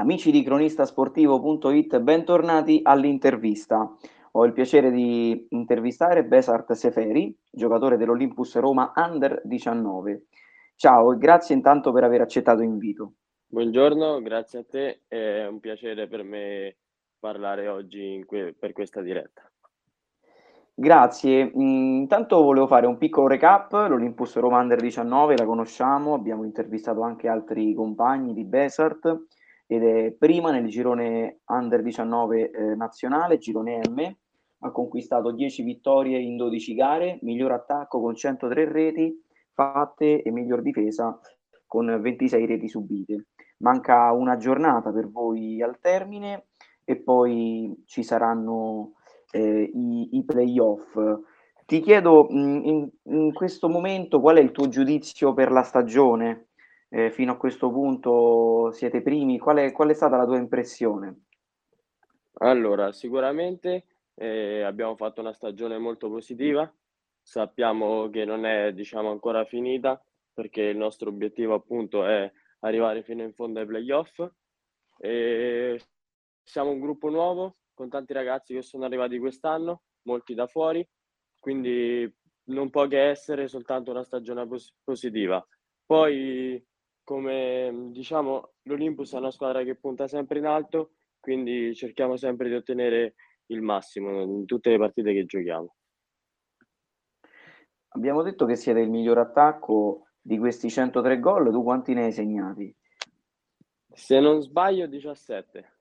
Amici di cronistasportivo.it, bentornati all'intervista. Ho il piacere di intervistare Besart Seferi, giocatore dell'Olympus Roma Under 19. Ciao e grazie intanto per aver accettato l'invito. Buongiorno, grazie a te, è un piacere per me parlare oggi que- per questa diretta. Grazie, intanto volevo fare un piccolo recap, l'Olympus Roma Under 19 la conosciamo, abbiamo intervistato anche altri compagni di Besart ed è prima nel girone Under 19 eh, nazionale, girone M, ha conquistato 10 vittorie in 12 gare, miglior attacco con 103 reti fatte e miglior difesa con 26 reti subite. Manca una giornata per voi al termine e poi ci saranno eh, i, i playoff. Ti chiedo mh, in, in, questo momento qual è il tuo giudizio per la stagione? Eh, fino a questo punto siete primi, qual è, qual è stata la tua impressione? Allora, sicuramente eh, abbiamo fatto una stagione molto positiva, sappiamo che non è diciamo ancora finita perché il nostro obiettivo appunto è arrivare fino in fondo ai playoff e siamo un gruppo nuovo con tanti ragazzi che sono arrivati quest'anno, molti da fuori, quindi non può che essere soltanto una stagione pos- positiva. Poi, come diciamo, l'Olympus è una squadra che punta sempre in alto, quindi cerchiamo sempre di ottenere il massimo in tutte le partite che giochiamo. Abbiamo detto che siete il miglior attacco di questi 103 gol, tu quanti ne hai segnati? Se non sbaglio 17.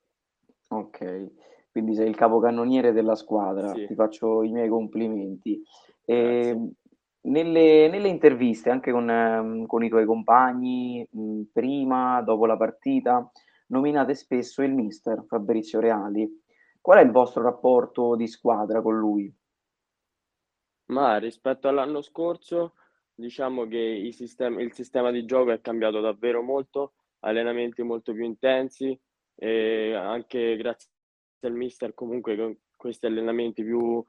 Ok, quindi sei il capocannoniere della squadra, sì. ti faccio i miei complimenti. E, nelle, nelle, interviste, anche con, ehm, con i tuoi compagni, prima, dopo la partita, nominate spesso il mister Fabrizio Reali. Qual è il vostro rapporto di squadra con lui? Ma rispetto all'anno scorso, diciamo che sistemi, il sistema di gioco è cambiato davvero molto, allenamenti molto più intensi e anche grazie al mister comunque con questi allenamenti più,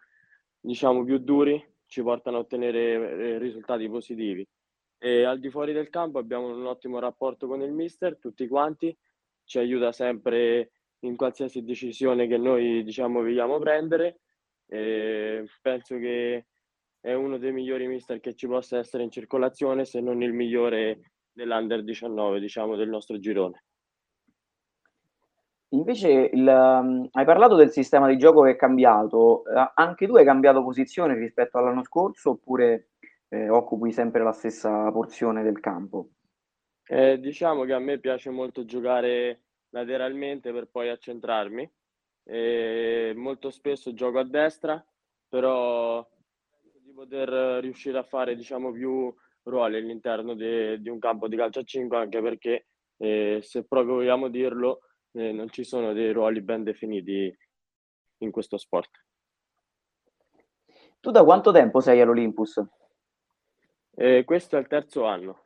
diciamo, più duri ci portano a ottenere eh, risultati positivi. E al di fuori del campo abbiamo un ottimo rapporto con il mister, tutti quanti, ci aiuta sempre in qualsiasi decisione che noi diciamo vogliamo prendere. E penso che è uno dei migliori mister che ci possa essere in circolazione, se non il migliore dell'Under 19, diciamo, del nostro girone. Invece il, um, hai parlato del sistema di gioco che è cambiato, uh, anche tu hai cambiato posizione rispetto all'anno scorso oppure eh, occupi sempre la stessa porzione del campo? Eh, diciamo che a me piace molto giocare lateralmente per poi accentrarmi. E molto spesso gioco a destra, però di poter riuscire a fare diciamo, più ruoli all'interno di un campo di calcio a 5, anche perché eh, se proprio vogliamo dirlo, eh, non ci sono dei ruoli ben definiti in questo sport. Tu da quanto tempo sei all'Olympus? Eh, questo è il terzo anno.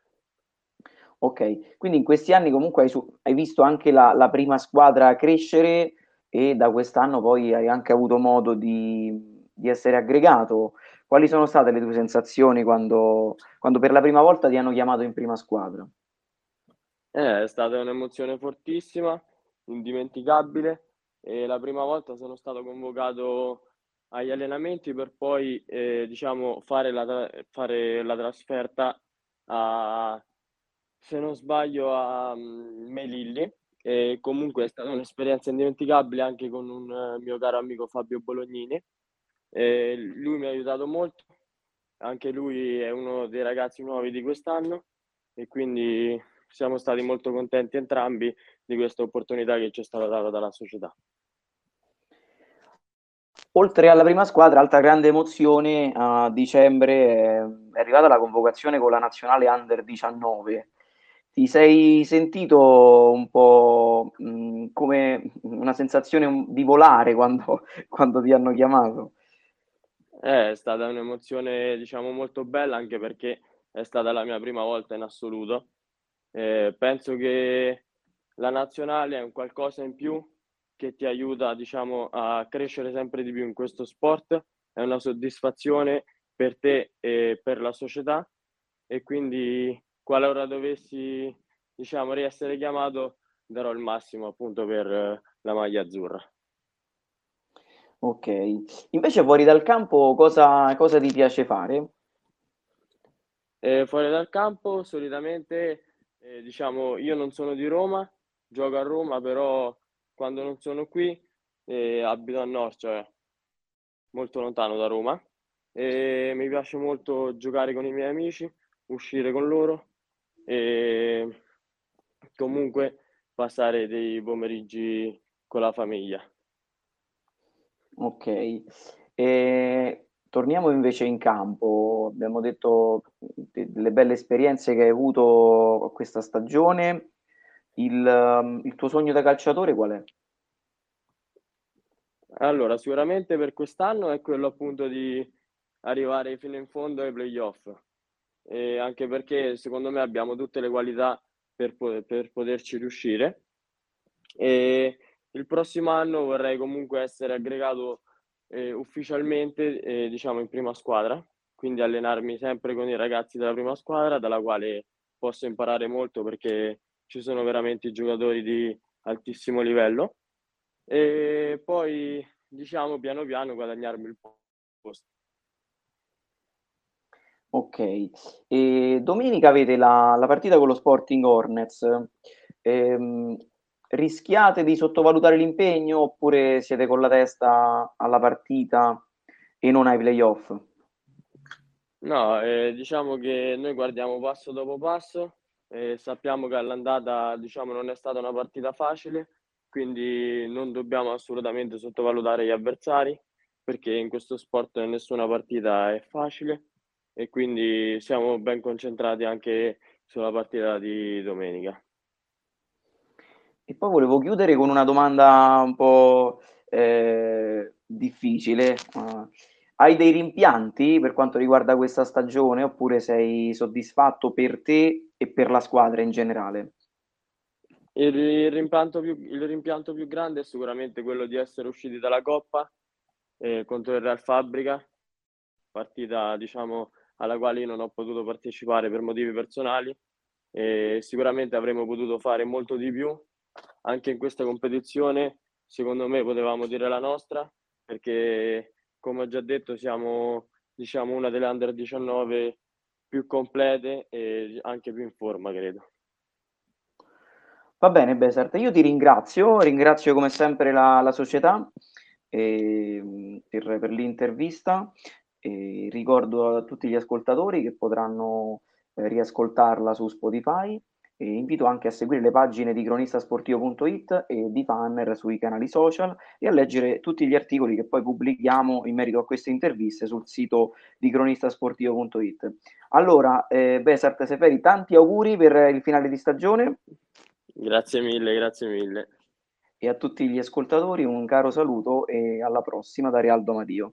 Ok, quindi in questi anni comunque hai, su- hai visto anche la, la, prima squadra crescere e da quest'anno poi hai anche avuto modo di, di essere aggregato. Quali sono state le tue sensazioni quando, quando per la prima volta ti hanno chiamato in prima squadra? Eh, è stata un'emozione fortissima indimenticabile e la prima volta sono stato convocato agli allenamenti per poi eh, diciamo fare la, fare la trasferta a se non sbaglio a um, Melilli e comunque è stata un'esperienza indimenticabile anche con un uh, mio caro amico Fabio Bolognini e lui mi ha aiutato molto anche lui è uno dei ragazzi nuovi di quest'anno e quindi siamo stati molto contenti entrambi di questa opportunità che ci è stata data dalla società. Oltre alla prima squadra, altra grande emozione a dicembre è arrivata la convocazione con la nazionale Under 19. Ti sei sentito un po' mh, come una sensazione di volare quando, quando ti hanno chiamato? Eh, è stata un'emozione, diciamo, molto bella anche perché è stata la mia prima volta in assoluto eh, penso che la nazionale è un qualcosa in più che ti aiuta, diciamo, a crescere sempre di più in questo sport, è una soddisfazione per te e per la società e quindi qualora dovessi, diciamo, riessere chiamato, darò il massimo appunto per la maglia azzurra. Okay. Invece fuori dal campo cosa cosa ti piace fare? Ehm, fuori dal campo solitamente, ehm, diciamo io non sono di Roma, gioco a Roma, però quando non sono qui, ehm, abito a nord, cioè molto lontano da Roma, e mi piace molto giocare con i miei amici, uscire con loro e comunque passare dei pomeriggi con la famiglia. Okay. Ehm, torniamo invece in campo. Abbiamo detto de delle belle esperienze che hai avuto questa stagione. Il mhmm, il tuo sogno da calciatore qual è? Allora, sicuramente per quest'anno è quello appunto di arrivare fino in fondo ai playoff, ehm, anche perché secondo me abbiamo tutte le qualità per per poterci riuscire. E il prossimo anno vorrei comunque essere aggregato, ehm, ufficialmente, ehm, diciamo in prima squadra, quindi allenarmi sempre con i ragazzi della prima squadra, dalla quale posso imparare molto perché ci sono veramente giocatori di altissimo livello. E poi diciamo piano piano guadagnarmi il posto. Okay. E domenica avete la la partita con lo Sporting Hornets. Ehm, rischiate di sottovalutare l'impegno oppure siete con la testa alla partita e non ai playoff? No, ehm, diciamo che noi guardiamo passo dopo passo e sappiamo che all'andata, diciamo, non è stata una partita facile, quindi non dobbiamo assolutamente sottovalutare gli avversari, perché in questo sport nessuna partita è facile e quindi siamo ben concentrati anche sulla partita di domenica. E poi volevo chiudere con una domanda un po', ehm, difficile. Uhm, hai dei rimpianti per quanto riguarda questa stagione, oppure sei soddisfatto per te e per la squadra in generale? Il il rimpianto più il rimpianto più grande è sicuramente quello di essere usciti dalla coppa, ehm, contro il Real Fabbrica, partita diciamo alla quale io non ho potuto partecipare per motivi personali, e sicuramente avremmo potuto fare molto di più. Anche in questa competizione, secondo me, potevamo dire la nostra, perché come ho già detto siamo, diciamo, una delle under 19 più complete e anche più in forma credo. Va bene Besart, io ti ringrazio, ringrazio come sempre la la società, ehm, per per l'intervista e ricordo a tutti gli ascoltatori che potranno, ehm, riascoltarla su Spotify e invito anche a seguire le pagine di cronistasportivo.it e di Fanner sui canali social e a leggere tutti gli articoli che poi pubblichiamo in merito a queste interviste sul sito di cronistasportivo.it. Allora, ehm, Besart Seferi, tanti auguri per il finale di stagione. Grazie mille, grazie mille. E a tutti gli ascoltatori un caro saluto e alla prossima da Realdo Madio.